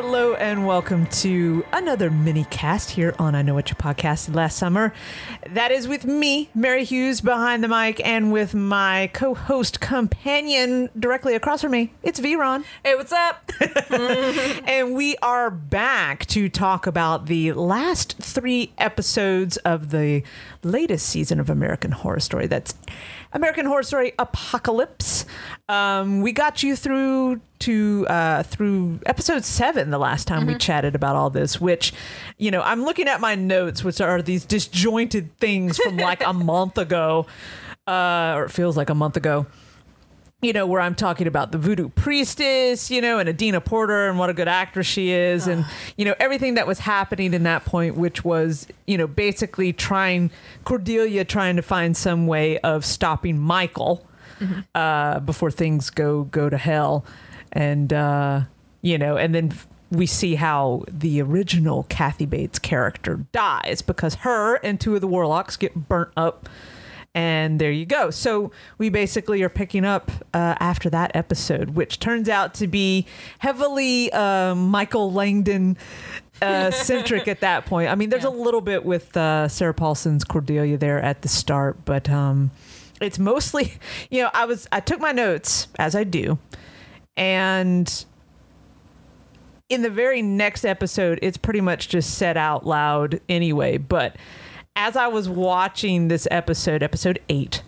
Hello and welcome to another mini cast here on I Know What You podcasted last summer. That is with me, Mary Hughes, behind the mic, and with my co host companion directly across from me. It's Veron. Hey, what's up? and we are back to talk about the last three episodes of the latest season of American Horror Story. That's American Horror Story Apocalypse. Um, we got you through to uh, through episode seven the last time we chatted about all this. Which, you know, I'm looking at my notes, which are these disjointed things from like a month ago, uh, or it feels like a month ago you know, where I'm talking about the voodoo priestess, you know, and Adina Porter and what a good actress she is, and you know everything that was happening in that point, which was you know basically trying Cordelia trying to find some way of stopping Michael uh, before things go go to hell, and uh, you know, and then we see how the original Kathy Bates character dies because her and two of the warlocks get burnt up and there you go. So we basically are picking up uh, after that episode, which turns out to be heavily uh, Michael Langdon uh, centric at that point. I mean, there's a little bit with uh, Sarah Paulson's Cordelia there at the start, but um, it's mostly, you know, I was I took my notes as I do, and in the very next episode, it's pretty much just said out loud anyway. But as I was watching this episode, episode eight,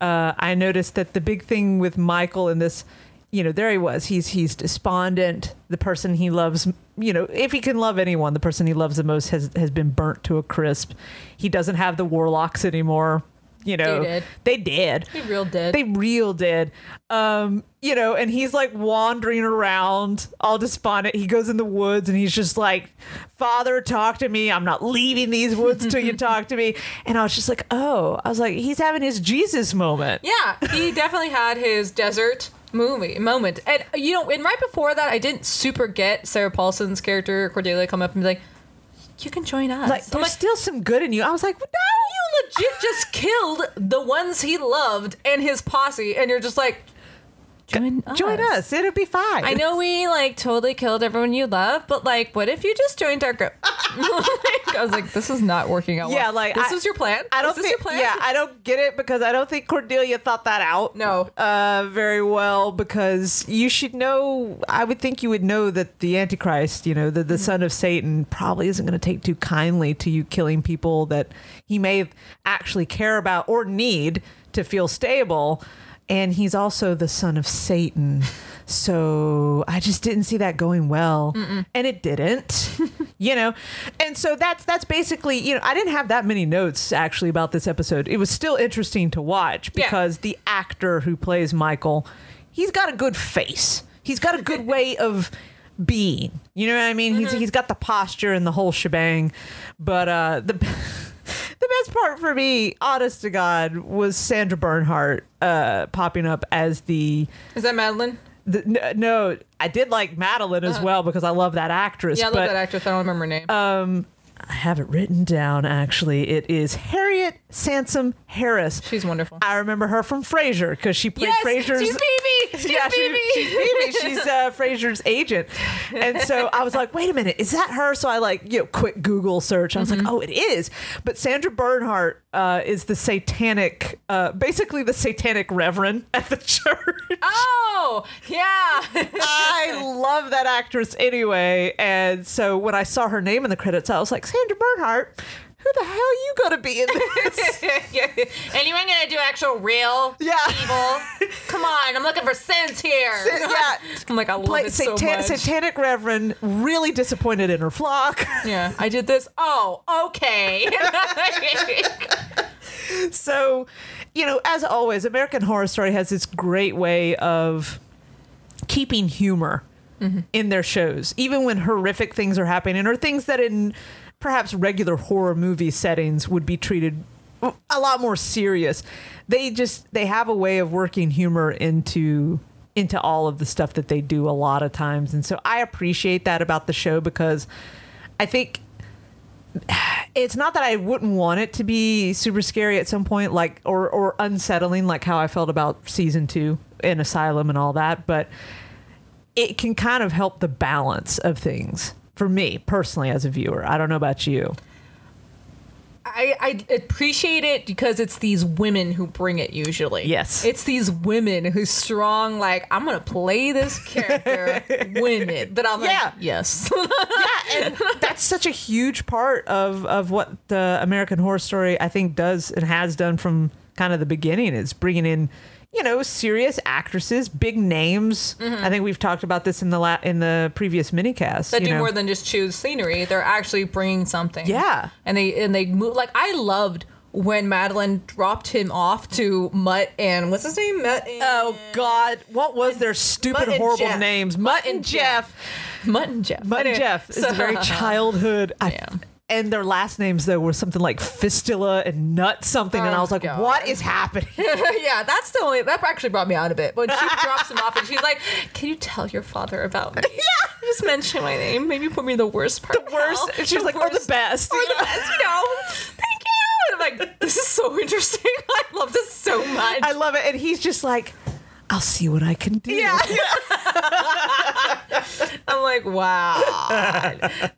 uh, I noticed that the big thing with Michael in this, you know, there he was. He's he's despondent. The person he loves, you know, if he can love anyone, the person he loves the most has has been burnt to a crisp. He doesn't have the warlocks anymore. You know, They did. They did. He real did. They real did. Um, you know, and he's like wandering around all despondent. He goes in the woods and he's just like, Father, talk to me. I'm not leaving these woods till you talk to me. And I was just like, oh, I was like, he's having his Jesus moment. yeah, he definitely had his desert movie moment. And you know, and right before that, I didn't super get Sarah Paulson's character Cordelia come up and be like, "You can join us." Like, there's like, still some good in you. I was like, no. you legit just killed the ones he loved and his posse, and you're just like, join us. Join us. It'll be fine. I know we like totally killed everyone you love, but like, what if you just joined our group? I was like, this is not working out. Yeah, well. like, this I- is your plan. I don't is this think. your plan? Yeah, I don't get it because I don't think Cordelia thought that out. No. uh, very well because you should know. I would think you would know that the Antichrist, you know, the the son of Satan, probably isn't going to take too kindly to you killing people that he may actually care about or need to feel stable. And he's also the son of Satan. So I just didn't see that going well. And it didn't. you know. And so that's that's basically, you know, I didn't have that many notes actually about this episode. It was still interesting to watch Yeah. because the actor who plays Michael, he's got a good face. He's got a good way of being. You know what I mean? He's he's got the posture and the whole shebang. But uh the the best part for me, honest to God, was Sandra Bernhard uh popping up as the Is that Madeline? the, no, I did like Madeline as well because I love that actress. Yeah, I love but that actress. I don't remember her name. um, I have it written down. Actually, it is Harriet Sansom Harris. She's wonderful. I remember her from Frasier because she played yes, Frasier's. she's Phoebe. She's yeah, she- she's Phoebe. She's uh, Frasier's agent, and so I was like, "Wait a minute, is that her?" So I like, you know, quick Google search. I was Mm-hmm. like, "Oh, it is." But Sandra Bernhard uh, is the satanic, uh, basically the satanic reverend at the church. oh, yeah. I love that actress anyway. And so when I saw her name in the credits, I was like, Sandra Bernhard, who the hell you gonna be in this? Anyone gonna do actual real Yeah. evil? Come on, I'm looking for sense here. yeah. I'm like, I love it so much. satanic reverend, really disappointed in her flock. yeah, I did this. Oh, okay. so, you know, as always, American Horror Story has this great way of keeping humor Mm-hmm. in their shows, even when horrific things are happening or things that in perhaps regular horror movie settings would be treated a lot more serious. They just they have a way of working humor into into all of the stuff that they do a lot of times. And so I appreciate that about the show because I think it's not that I wouldn't want it to be super scary at some point, like or or unsettling, like how I felt about season two in Asylum and all that, but it can kind of help the balance of things for me personally as a viewer. I don't know about you. I, I appreciate it because it's these women who bring it usually. Yes. It's these women who's strong, like, I'm going to play this character women. That I'm like, Yeah. yes. yeah, and that's such a huge part of of what the American Horror Story I think does and has done from kind of the beginning is bringing in you know serious actresses, big names. Mm-hmm. I think we've talked about this in the la- in the previous minicast. that you do know. more than just choose scenery. They're actually bringing something. Yeah. And they and they move like I loved when Madeline dropped him off to Mutt and what's his name? Mutt and, Oh God! What was their stupid, horrible Jeff. names? Mutt and Jeff. Mutt and Jeff. Mutt and Jeff is so- very childhood. I, Yeah. And their last names though were something like Fistula and Nut something, and I Oh, was like, God. "What is happening?" yeah, that's the only that actually brought me out a bit. When she drops him off and she's like, "Can you tell your father about me? Yeah, just mention my name. Maybe put me in the worst part. The worst. And she's like, "Or the best." or the best. You know, thank you." And I'm like, "This is so interesting. I love this so much." I love it. And he's just like, I'll see what I can do. yeah. I'm like, wow,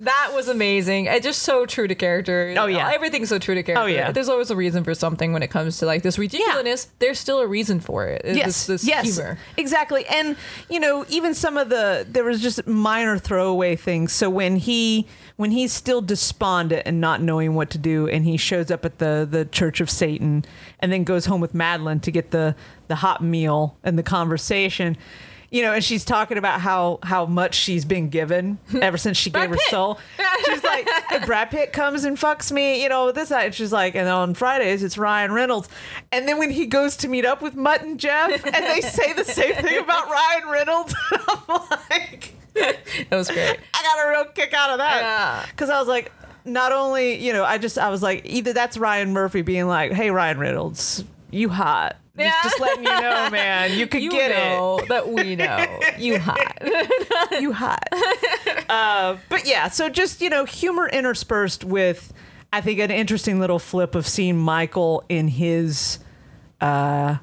that was amazing. It's just so true to character. Oh, yeah. everything's so true to character. Oh, yeah. there's always a reason for something when it comes to like this ridiculousness. There's still a reason for it. It's Yes, this, this yes, humor. exactly. And you know, even some of the there was just minor throwaway things. So when he when he's still despondent and not knowing what to do, and he shows up at the the Church of Satan, and then goes home with Madeline to get the the hot meal and the conversation. You know, and she's talking about how how much she's been given ever since she gave her soul. She's like, Brad Pitt comes and fucks me, you know, this night. She's like, and on Fridays it's Ryan Reynolds. And then when he goes to meet up with Mutt and Jeff, and they say the same thing about Ryan Reynolds, I'm like, That was great. I got a real kick out of that Yeah. because I was like, not only you know, I just I was like, either that's Ryan Murphy being like, hey Ryan Reynolds, you hot. Just, Yeah. just letting you know, man, you could You get know that we know you hot. You hot. uh, but yeah, so just you know, humor interspersed with, I think, an interesting little flip of seeing Michael in his. Uh,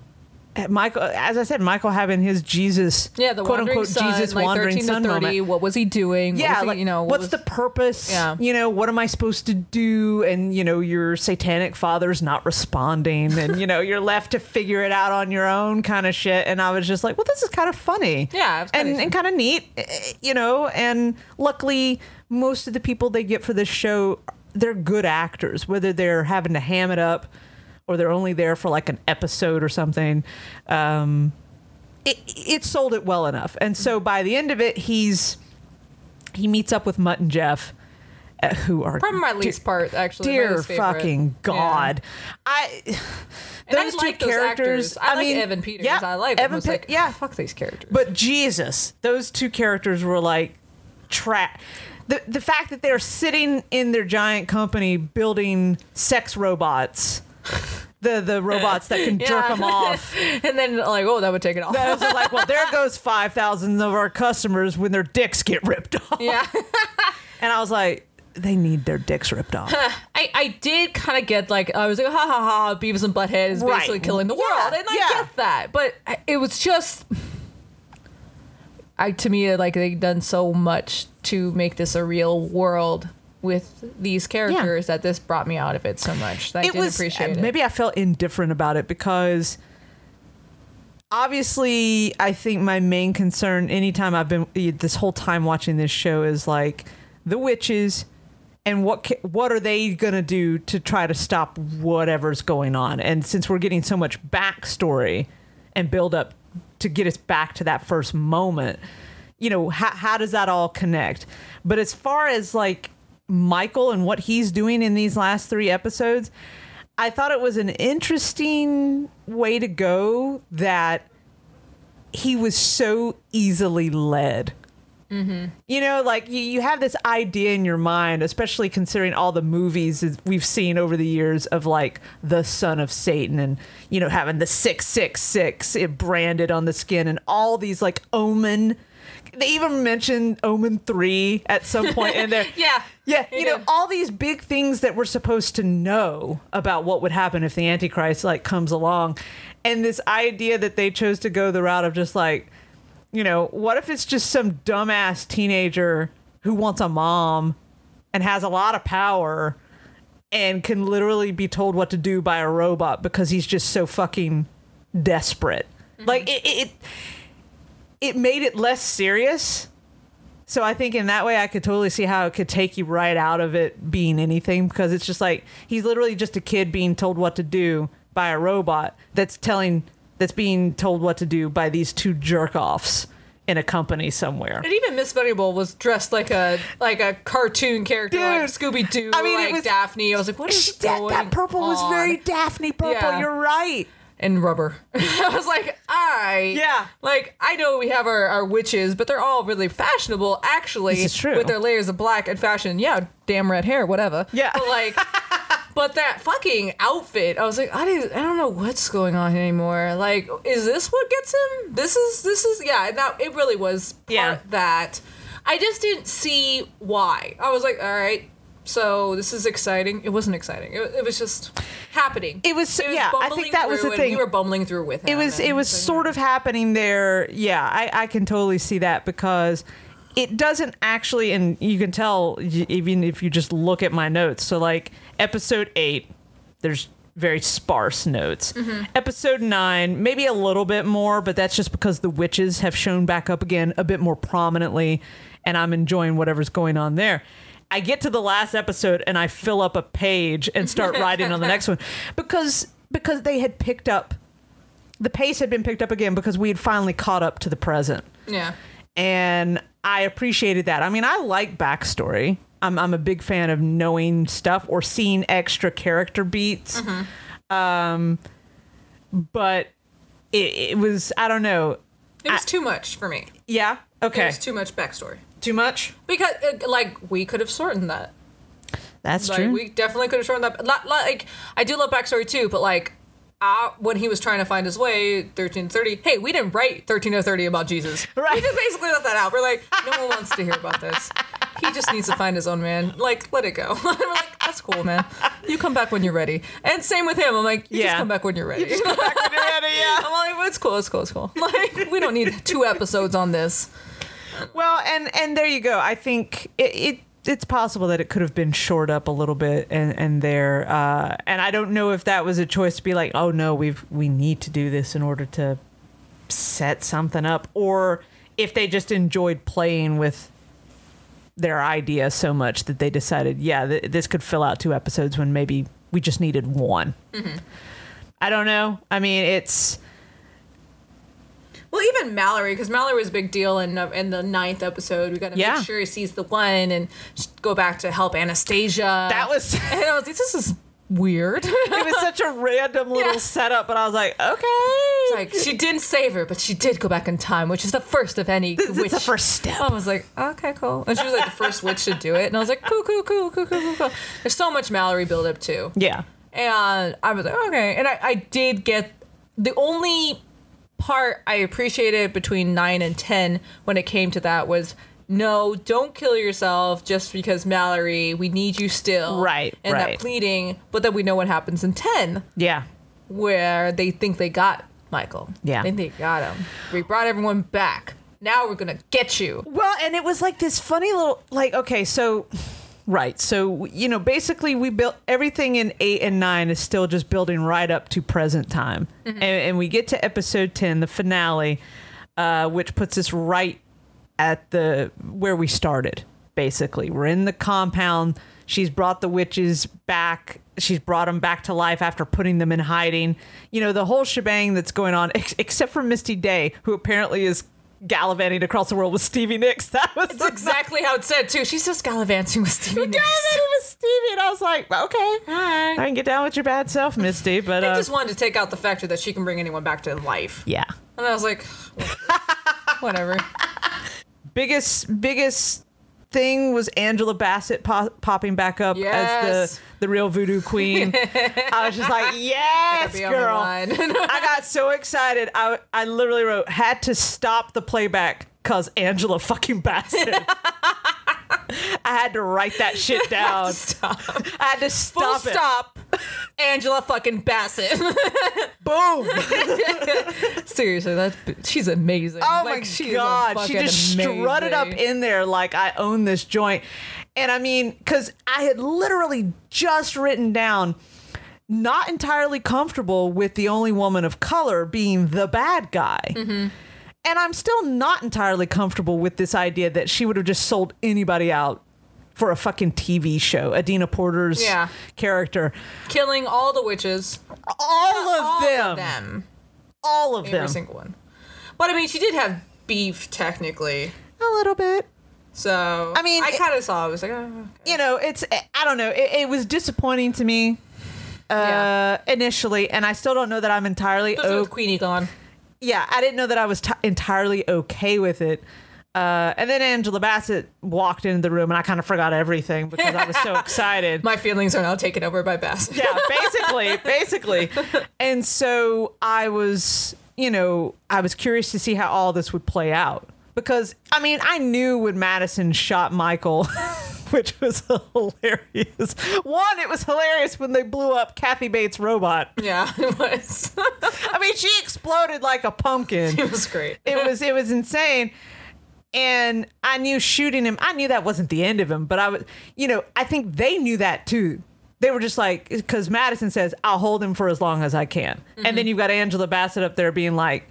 Michael, as I said, Michael having his Jesus, Yeah, the quote unquote son, Jesus like wandering son 30. moment What was he doing? Yeah, he- like you know, what what's was- the purpose? Yeah. You know, what am I supposed to do? And you know, your satanic father's not responding, and you know, you're left to figure it out on your own, kind of shit. And I was just like, well, this is kind of funny, Yeah, and and kind of neat, eh, you know. And luckily, most of the people they get for this show, they're good actors, whether they're having to ham it up or they're only there for like an episode or something. Um, it, it sold it well enough, and so by the end of it, he's he meets up with Mutt and Jeff, uh, who are Probably my least part, actually. dear fucking god. I And I those two like those characters. actors. I, like mean, Evan Peters. yeah, I like. Evan Pe- like, yeah, fuck these characters. but Jesus, those two characters were like trap. The the fact that they're sitting in their giant company building sex robots, the the robots that can jerk them off. and then like, oh, that would take it off. I was like, well, there goes five thousand of our customers when their dicks get ripped off. yeah. And I was like, they need their dicks ripped off. I, I did kind of get like I was like ha ha ha Beavis and Butthead is Right. basically killing the Yeah, world and I yeah. get that but it was just I to me like they've done so much to make this a real world with these characters that this brought me out of it so much. That I it didn't was appreciate it. maybe I felt indifferent about it because obviously I think my main concern anytime I've been this whole time watching this show is like the witches and what what are they going to do to try to stop whatever's going on? And since we're getting so much backstory and build up to get us back to that first moment you know how, how does that all connect? But as far as like michael and what he's doing in these last three episodes i thought it was an interesting way to go that he was so easily led you know, like you, you have this idea in your mind, especially considering all the movies we've seen over the years of like the son of Satan and, you know, having the 666 it branded on the skin and all these like omen. They even mentioned Omen 3 at some point in there. yeah Yeah, you know, did. all these big things that we're supposed to know about what would happen if the Antichrist like comes along. And this idea that they chose to go the route of just like, you know, what if it's just some dumbass teenager who wants a mom and has a lot of power and can literally be told what to do by a robot because he's just so fucking desperate. Mm-hmm. Like it, it it it made it less serious. So I think in that way I could totally see how it could take you right out of it being anything because it's just like he's literally just a kid being told what to do by a robot that's telling that's being told what to do by these two jerk offs in a company somewhere. And even Miss Variable was dressed like a like a cartoon character, like Scooby Doo, I mean, it was- Daphne. I was like, what is that, going that purple was very Daphne purple. Yeah. You're right. And rubber. I was like, I Yeah. Like I know we have our, our witches, but they're all really fashionable actually. This is true. With their layers of black and fashion. Yeah, damn red hair, whatever. Yeah. But like But that fucking outfit, I was like, I don't, I don't know what's going on anymore. Like, is this what gets him? This is, this is, yeah. Now it really was part Yeah. that. I just didn't see why. I was like, all right, so this is exciting. It wasn't exciting. It, it was just happening. It was- yeah, I think that was the thing. We were bumbling through with it was it was so, sort of happening there yeah I, I can totally see that because it doesn't actually and you can tell even if you just look at my notes so like episode 8 there's very sparse notes mm-hmm. episode 9 maybe a little bit more but that's just because the witches have shown back up again a bit more prominently and i'm enjoying whatever's going on there I get to the last episode and I fill up a page and start writing on the next one because because they had picked up the pace had been picked up again because we had finally caught up to the present. Yeah. And I appreciated that. I mean, I like backstory. I'm, I'm a big fan of knowing stuff or seeing extra character beats. Um, but it, it was, I don't know. It was I- too much for me. Yeah. Okay. It was too much backstory. Too much? Because, uh, like, we could have shortened that. That's Like, true. we definitely could have shortened that. Not, like, I do love backstory too, but like, uh, when he was trying to find his way, 1330. Hey, we didn't write 13030 about Jesus. Right. We just basically left that out. We're like, no one wants to hear about this. He just needs to find his own man. Like, let it go. We're like, that's cool, man. You come back when you're ready. And same with him. I'm like, you Yeah. just come back when you're ready. yeah. I'm like, it's cool, it's cool, it's cool. Like, we don't need two episodes on this. Well, and and there you go. I think it, it it's possible that it could have been shored up a little bit and and there. Uh, and I don't know if that was a choice to be like, oh no, we've we need to do this in order to set something up, or if they just enjoyed playing with their idea so much that they decided, yeah, th- this could fill out two episodes when maybe we just needed one. I don't know. I mean, it's Well, even Mallory, because Mallory was a big deal in uh, in the ninth episode. We got to Yeah. make sure he sees the one and go back to help Anastasia. that was. And I was like, this is weird. it was such a random little Yeah. setup, but I was like, okay. like she didn't save her, but she did go back in time, which is the first of any This is witch. the first step. I was like, okay, cool. And she was like the first witch to do it, and I was like, cool, cool, cool, cool, cool, cool, cool. There's so much Mallory buildup too. Yeah. And I was like, okay. And I, I did get the only part I appreciated between nine and ten when it came to that was no, don't kill yourself just because Mallory, we need you still. Right, And right. that pleading, but then we know what happens in ten, Yeah. where they think they got Michael. Yeah. They think they got him. We brought everyone back. Now we're gonna get you. Well, and it was like this funny little like okay, so right. So you know, basically we built everything in 8 and 9 is still just building right up to present time. And, and we get to episode 10, the finale, uh, which puts us right at the where we started. Basically, we're in the compound. She's brought the witches back. She's brought them back to life after putting them in hiding. You know the whole shebang that's going on, ex- except for Misty Day, who apparently is gallivanting across the world with Stevie Nicks. That was That's exactly how it said too. She's just gallivanting with Stevie Nicks. gallivanting with Stevie, and I was like, okay, Alright. I can get down with your bad self, Misty. But I uh, just wanted to take out the factor that she can bring anyone back to life. yeah, And I was like, whatever. biggest biggest thing was Angela Bassett po- popping back up as the the real voodoo queen. I was just like, yes, Be on the girl. I got so excited. I I literally wrote had to stop the playback because Angela fucking Bassett. I had to write that shit down. Stop. I had to Full stop it. stop. Angela fucking Bassett. Boom. Seriously, that's she's amazing. Oh Like, my god, she just strutted up in there like I own this joint. And I mean, because I had literally just written down not entirely comfortable with the only woman of color being the bad guy. Mm-hmm. And I'm still not entirely comfortable with this idea that she would have just sold anybody out for a fucking TV show. Adina Porter's Yeah. character. killing all the witches. All of them. all them. of them. All of Every them. single one. But I mean, she did have beef technically. A little bit. So I mean, I kind of saw. it. I was like, oh, okay. you know, it's I don't know. It, it was disappointing to me uh, Yeah. initially, and I still don't know that I'm entirely. especially O- with Queenie gone. yeah, I didn't know that I was t- entirely okay with it. Uh, and then Angela Bassett walked into the room, and I kind of forgot everything because I was so excited. My feelings are now taken over by Bassett. yeah, basically, basically. And so I was, you know, I was curious to see how all this would play out because I mean, I knew when Madison shot Michael, which was hilarious. One, it was hilarious when they blew up Kathy Bates' robot. Yeah, it was. I mean, she exploded like a pumpkin. it was great. it was it was insane and i knew shooting him i knew that wasn't the end of him but i was you know i think they knew that too. They were just like because madison says i'll hold him for as long as i can. And then mm-hmm. you've got angela bassett up there being like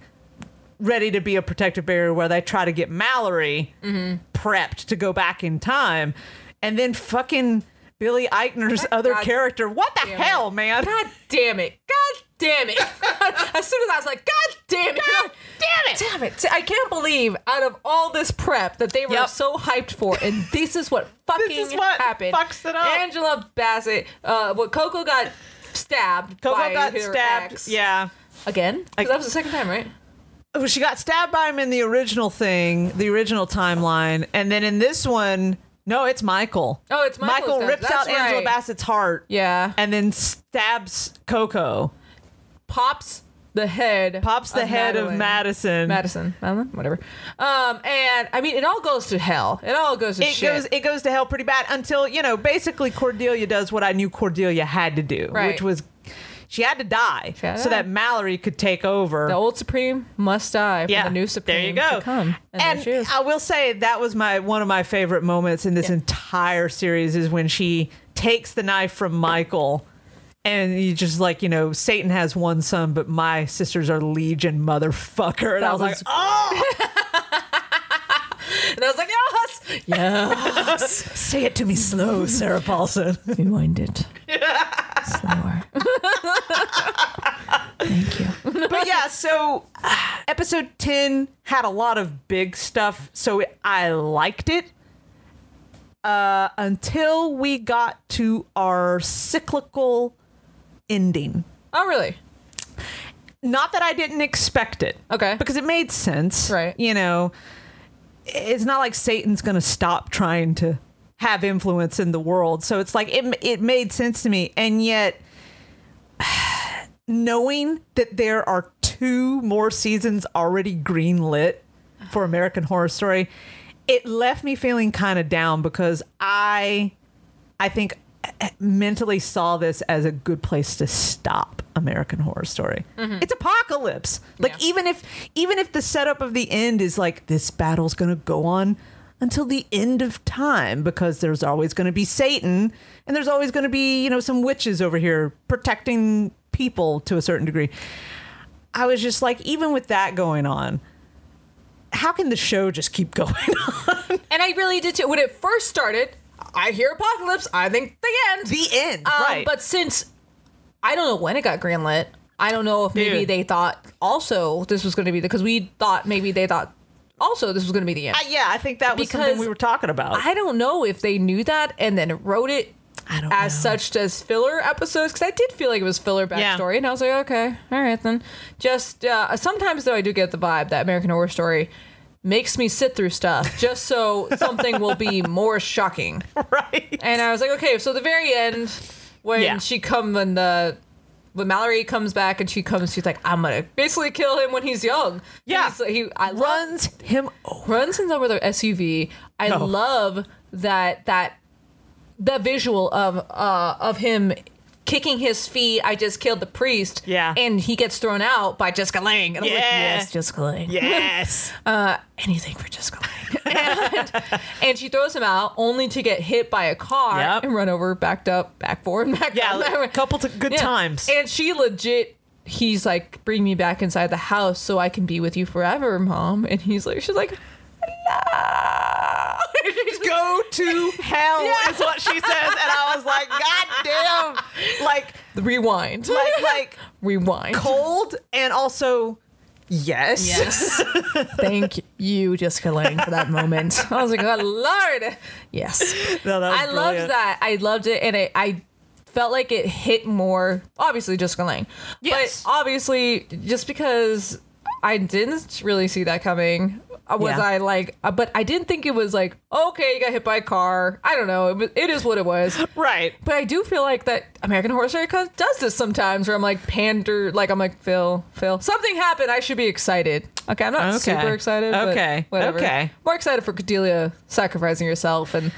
ready to be a protective barrier where they try to get mallory mm-hmm. prepped to go back in time. And then fucking billy eichner's other God character what the hell man God damn it. God damn it. as soon as I was like, God damn it. God damn it. Damn it. I can't believe out of all this prep that they were Yep. so hyped for, and this is what fucking this is what happened. fucks it up. Angela Bassett, uh, what Coco got stabbed. coco got stabbed ex. yeah Again? 'Cause Like- that was the second time, right? well, she got stabbed by him in the original thing, the original timeline, and then in this one, no, it's Michael. Oh, it's Michael Michael rips out That's Angela. Bassett's heart, Yeah. and then stabs Coco, Pops the head. pops the of head of Madeline. Madison. Madison, Madeline, whatever. Um, and I mean, it all goes to hell. It all goes to It shit. goes it goes to hell pretty bad until you know basically Cordelia does what I knew Cordelia had to do, Right. which was she had to die had to so die. that Mallory could take over. the old Supreme must die for yeah, the new Supreme there you go. to come. And, And, there she is. I will say that was my one of my favorite moments in this Yeah. entire series is when she takes the knife from Michael. And you just like, you know, Satan has one son, but my sisters are legion, motherfucker. And I That was, like, oh, and I was like, yes, yes. say it to me slow, Sarah Paulson. Rewind it. Slower. Thank you. but yeah, so uh, episode 10 had a lot of big stuff, so it, I liked it uh, until we got to our cyclical ending. Oh, really? Not that I didn't expect it. Okay. Because it made sense. Right. You know, it's not like Satan's going to stop trying to have influence in the world. So it's like it it made sense to me and yet knowing that there are two more seasons already greenlit for American Horror Story, it left me feeling kind of down because I I think mentally saw this as a good place to stop American Horror Story. Mm-hmm. It's apocalypse. Like Yeah. even if even if the setup of the end is like this battle's going to go on until the end of time because there's always going to be Satan and there's always going to be, you know, some witches over here protecting people to a certain degree. I was just like even with that going on, how can the show just keep going on? And I really did too. When it first started, I hear apocalypse. I think the end. the end, Um, right? But since I don't know when it got greenlit, I don't know if maybe Dude. they thought also this was going to be the because we thought maybe they thought also this was going to be the end. I, yeah, I think that was something Because we were talking about. I don't know if they knew that and then wrote it I don't as know. such as filler episodes because I did feel like it was filler Yeah. backstory, and I was like, okay, all right then. Just uh, sometimes though, I do get the vibe that American Horror Story makes me sit through stuff just so something will be more shocking. right. And I was like, okay, so the very end when Yeah. she come when the when Mallory comes back and she comes, she's like, I'm gonna basically kill him when he's young. Yeah. He's, he I love runs him over. runs him over the SUV. I Oh. love that that that visual of uh of him kicking his feet. I just killed the priest. Yeah. and he gets thrown out by Jessica Lange. And I'm like, yes, Jessica Lange. Yes. Uh, anything for Jessica Lange. and, and she throws him out only to get hit by a car Yep. and run over, backed up, back forward, back yeah, down. a couple t- good Yeah. times. And she legit, he's like, bring me back inside the house so I can be with you forever, mom. And he's like, she's like, no. Go to hell Yeah. is what she says, and I was like, God damn, like, rewind. like, like rewind. cold, and also yes, Yes. Thank you, Jessica Lange, for that moment. I was like, oh, Lord. Yes. No, that was I loved that. I loved it. And it, I felt like it hit more, obviously, Jessica Lange. Yes. But obviously, just because I didn't really see that coming. Uh, Was Yeah. I like, uh, but I didn't think it was like, okay, you got hit by a car. I don't know. It, was- it is what it was. right. But I do feel like that American Horror Story does this sometimes, where I'm like pander, like I'm like Phil, Phil, something happened. I should be excited. Okay, I'm not Okay. super excited. but Okay. whatever. Okay. more excited for Cordelia sacrificing herself and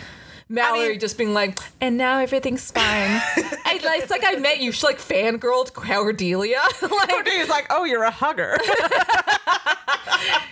Mallory mean- just being like, and now everything's fine. I, like, it's like I met you. She like fangirled Cordelia. like, He's like, oh, you're a hugger.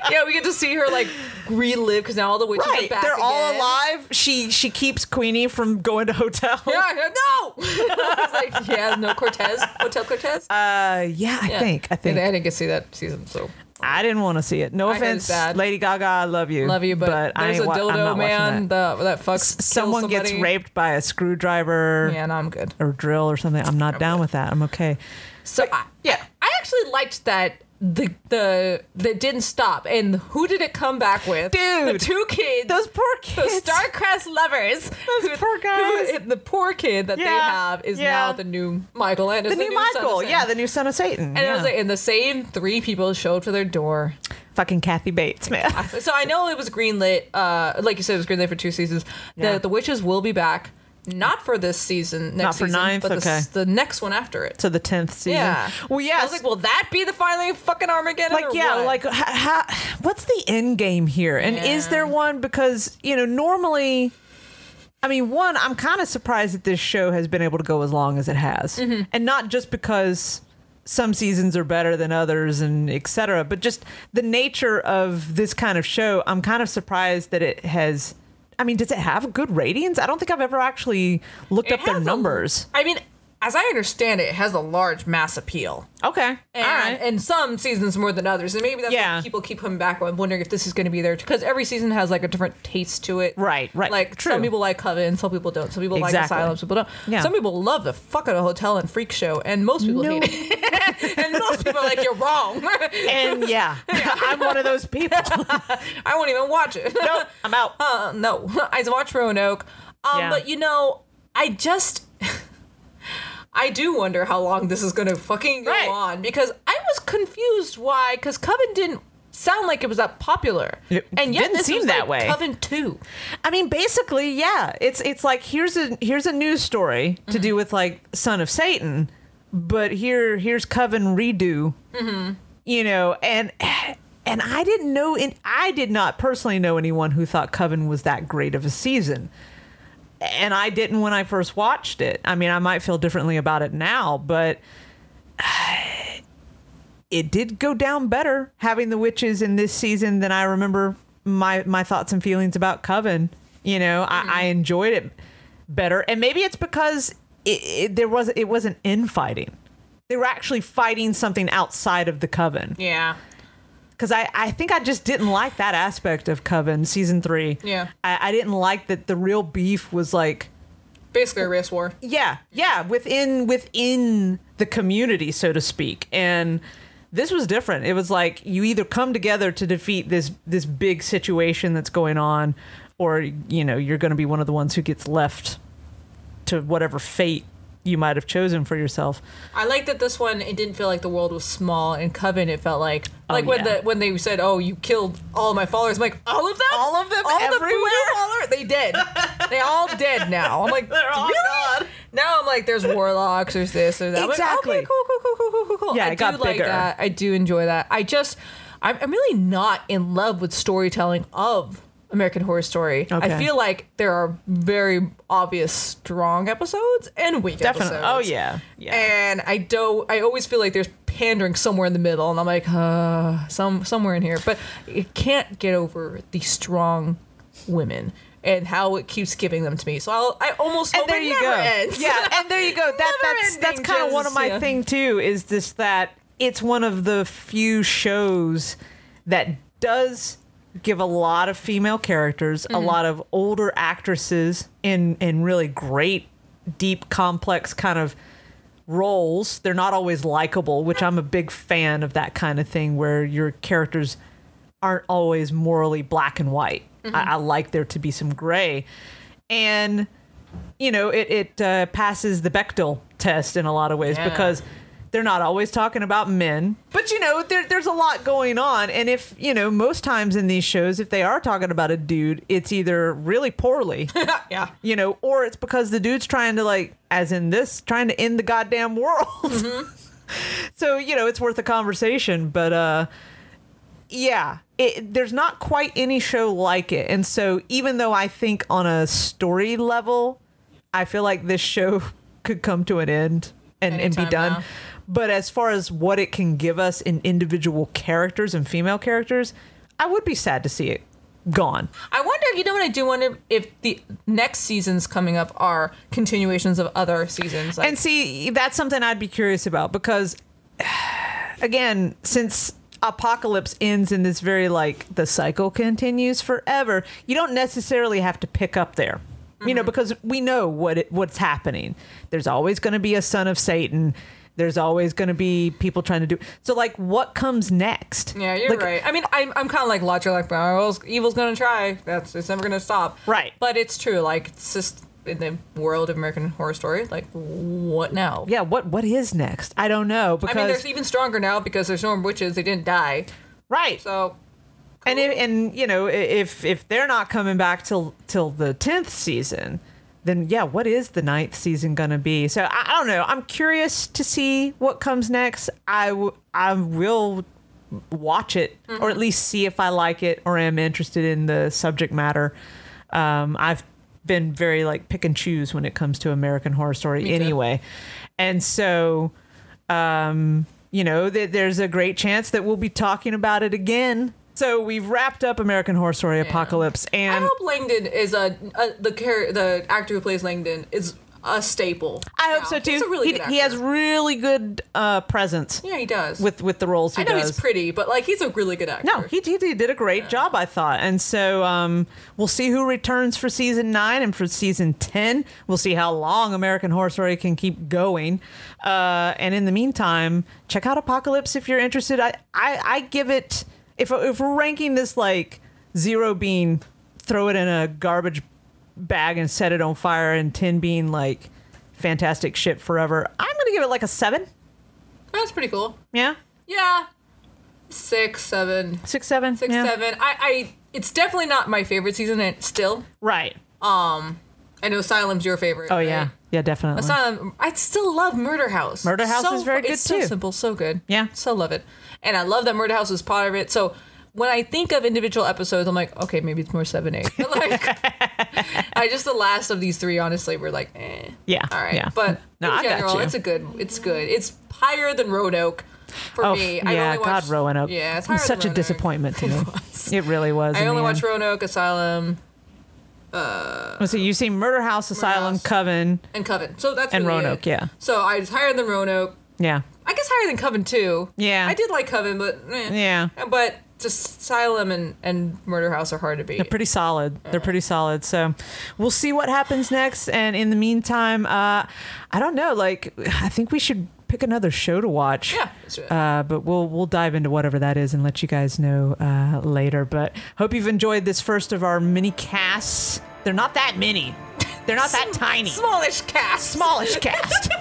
yeah, we get to see her like relive because now all the witches are back. They're all alive. She she keeps Queenie from going to hotel. Yeah, I no. I was like, yeah, no Cortez, Hotel Cortez. Uh, yeah, I Yeah. think. I think. I didn't get to see that season, so I didn't want to see it. No I heard offense. Lady Gaga. I love you. love you, but, I there's ain't a wa- I'm dildo not watching man that. that. that fucks. kills Someone gets somebody. raped by a screwdriver Yeah, no, I'm good. or drill or something. I'm not down with that. I'm okay. So I, yeah, I actually liked that the the that didn't stop. And who did it come back with? Dude, the two kids. Those poor those kids. Starcrest lovers. Those poor guys. who- the poor kid that they have is yeah. now the new Michael and is the new of Michael. Yeah, the new son of Satan. and it was like, and the same three people showed for their door. fucking Kathy Bates, man. So I know it was greenlit. Uh, like you said, it was greenlit for two seasons. Yeah. The the witches will be back, not for this season, next Not for season, ninth? but the, Okay. s- the next one after it. to the tenth season. Yeah. Well, yeah. I was like, will that be the finally fucking Armageddon? like yeah what? like ha, ha, what's the end game here and is there one because you know normally i mean one i'm kind of surprised that this show has been able to go as long as it has Mm-hmm. and not just because some seasons are better than others and etc but just the nature of this kind of show i'm kind of surprised that it has i mean does it have good ratings? I don't think i've ever actually looked It up their numbers. I mean, as I understand it, it has a large mass appeal. okay And, all right and some seasons more than others. And maybe that's Yeah. why people keep coming back and wondering if this is going to be there. Because every season has like a different taste to it. Right, right. Like True. some people like Coven, some people don't. Some people like Exactly. Asylum, some people don't. Yeah. Some people love the fuck out of Hotel and Freak Show. And most people No. hate it. and most people are like, you're wrong. and yeah i'm one of those people I won't even watch it. nope i'm out uh, no, I watch Roanoke. Um, Yeah. But you know, I just, I do wonder how long this is going to fucking go Right. on because I was confused why because Coven didn't sound like it was that popular, It and yet didn't this seem was that like way. Coven two. I mean, basically, yeah. It's it's like here's a here's a news story to Mm-hmm. do with like Son of Satan, but here here's Coven redo. Mm-hmm. You know, and and I didn't know, and I did not personally know anyone who thought Coven was that great of a season. And I didn't when I first watched it. I mean, I might feel differently about it now, but it did go down better having the witches in this season than I remember my my thoughts and feelings about Coven. You know, I, mm-hmm. I enjoyed it better, and maybe it's because it, it, there was it wasn't infighting. They were actually fighting something outside of the Coven. Yeah, Because I, I think I just didn't like that aspect of Coven season three. Yeah. I, I didn't like that the real beef was like basically a race war. yeah yeah within within the community so to speak and this was different it was like you either come together to defeat this this big situation that's going on or you know you're going to be one of the ones who gets left to whatever fate you might have chosen for yourself I like that this one. It didn't feel like the world was small. In Coven, it felt like Oh, like when yeah. the when they said, "Oh, you killed all my followers." I'm like, all of them, All of them? all the Everywhere? voodoo followers, they dead. they all dead now. I'm like, They're all really? gone. Now I'm like, there's warlocks, there's this, there's that. I'm like, Exactly. okay, cool, cool, cool, cool, cool, cool. Yeah, I it got like bigger. that. I do enjoy that. I just, I'm, I'm really not in love with storytelling of American Horror Story. Okay. I feel like there are very obvious strong episodes and weak Definitely. episodes. Oh yeah. Yeah. And I don't. I always feel like there's pandering somewhere in the middle and I'm like, uh some somewhere in here. But it can't get over the strong women and how it keeps giving them to me. So I'll, I almost and hope there you go. ends. Yeah, and there you go. That that's that's kind of one of my yeah. thing too. Is this that it's one of the few shows that does give a lot of female characters, Mm-hmm. a lot of older actresses in in really great, deep, complex kind of roles. They're not always likable, which I'm a big fan of that kind of thing where your characters aren't always morally black and white. Mm-hmm. I, I like there to be some gray. And, you know, it, it uh, passes the Bechdel test in a lot of ways Yeah. because they're not always talking about men. But, you know, there, there's a lot going on. And if, you know, most times in these shows, if they are talking about a dude, it's either really poorly yeah. you know, or it's because the dude's trying to like, as in this, trying to end the goddamn world. so you know, it's worth a conversation. But uh, yeah, it, there's not quite any show like it, and so even though I think on a story level, I feel like this show could come to an end and, and be done. now. But as far as what it can give us in individual characters and female characters, I would be sad to see it gone. I wonder, you know what I do wonder if the next seasons coming up are continuations of other seasons. Like, and see, that's something I'd be curious about because, again, since Apocalypse ends in this very like the cycle continues forever, you don't necessarily have to pick up there. You Mm-hmm. know, because we know what it, what's happening. There's always going to be a son of Satan. There's always going to be people trying to do. So, like, what comes next? yeah, you're Like, right. I mean, I'm, I'm kind of like logic, like, well, evil's gonna try. That's it's never gonna stop. Right. But it's true. Like, it's just in the world of American Horror Story. Like, what now? Yeah, what what is next? I don't know because I mean, there's even stronger now because there's no more witches. They didn't die. right. So And if, and you know if if they're not coming back till till the tenth season, then yeah, what is the ninth season gonna be? So I, I don't know. I'm curious to see what comes next. I w- I will watch it or at least see if I like it or am interested in the subject matter. Um, I've been very like pick and choose when it comes to American Horror Story Me too. anyway, and so um, you know, th- there's a great chance that we'll be talking about it again. So we've wrapped up American Horror Story Apocalypse, and I hope Langdon is a, a the char- the actor who plays Langdon is a staple. I hope now. so too. He's a really he, good he has really good uh, presence Yeah, he does. with with the roles he I know does. he's pretty, but like he's a really good actor. No, he, he, he did a great job, I thought. And so um, we'll see who returns for season nine and for season 10. We'll see how long American Horror Story can keep going. Uh, and in the meantime, check out Apocalypse if you're interested. I, I, I give it, if, if we're ranking this like zero being throw it in a garbage bag and set it on fire, and 10 being like fantastic shit forever, I'm to give it like a seven. that's pretty cool. Yeah? Yeah, six, seven, Six, seven? six, yeah. seven. I, I, it's definitely not my favorite season. And still, Right. Um, I know Asylum's your favorite. Oh, right? yeah. Yeah, definitely. Asylum. I still love Murder House. Murder House So is very good, it's So simple, so good. Yeah. so love it, and I love that Murder House was part of it. So when I think of individual episodes, I'm like, okay, maybe it's more seven, eight. But like, I just the last of these three, honestly, were like, eh. Yeah, all right. yeah. But No, in I got general, you. it's a good. It's good. It's higher than Roanoke for Oh, me. f- I yeah, only God, watched, Roanoke. Yeah, it's It such a disappointment to me. was. It really was. I only watched. Roanoke, Asylum, Let's see, you've seen Murder House, Asylum, House. Coven, and Coven. So that's and really Roanoke. it. Yeah, So I was higher than Roanoke. yeah, I guess higher than Coven too. Yeah. I did like Coven, but eh. yeah. But just Asylum and, and Murder House are hard to beat. They're pretty solid. They're pretty solid. So we'll see what happens next. And in the meantime, uh, I don't know. Like, I think we should pick another show to watch. Yeah. Uh, but we'll we'll dive into whatever that is and let you guys know uh, later. But hope you've enjoyed this first of our mini casts. They're not that mini. They're not that tiny. Smallish cast. smallish cast.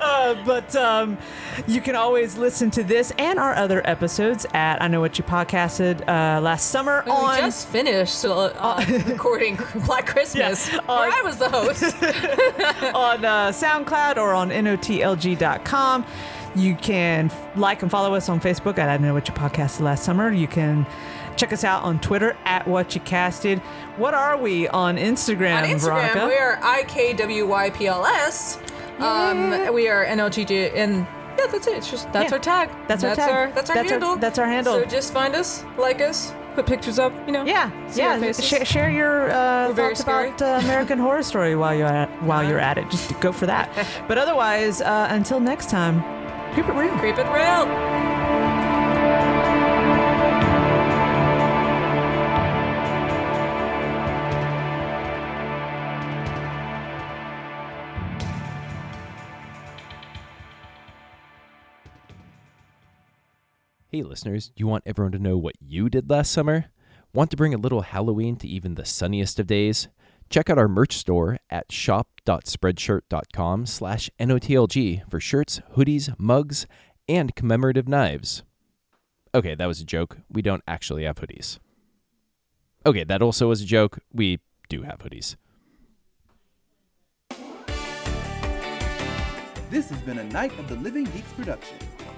Uh, but um, you can always listen to this and our other episodes at I Know What You Podcasted uh, last summer We on. just finished uh, uh, recording Black Christmas, Yeah, where I was the host. on uh, SoundCloud or on notlg.com. You can f- like and follow us on Facebook at I Know What You Podcasted Last Summer. You can check us out on Twitter at What You Casted. What are we on Instagram, On Instagram, Veronica? we are IKWYPLS. Um, we are NLGG, yeah, that's it. It's just that's Yeah. our tag. That's our tag. that's our That's our- handle. that's our handle. So just find us, like us, put pictures up. You know. Yeah, our yeah. faces. Share, your uh, thoughts about uh, American Horror Story while you're at, while you're at it. Just go for that. but otherwise, uh, until next time, keep it real. Creep it real. Hey, listeners, do you want everyone to know what you did last summer? Want to bring a little Halloween to even the sunniest of days? Check out our merch store at shop.spreadshirt.com slash NOTLG for shirts, hoodies, mugs, and commemorative knives. Okay, that was a joke. We don't actually have hoodies. Okay, that also was a joke. We do have hoodies. This has been a Night of the Living Geeks production.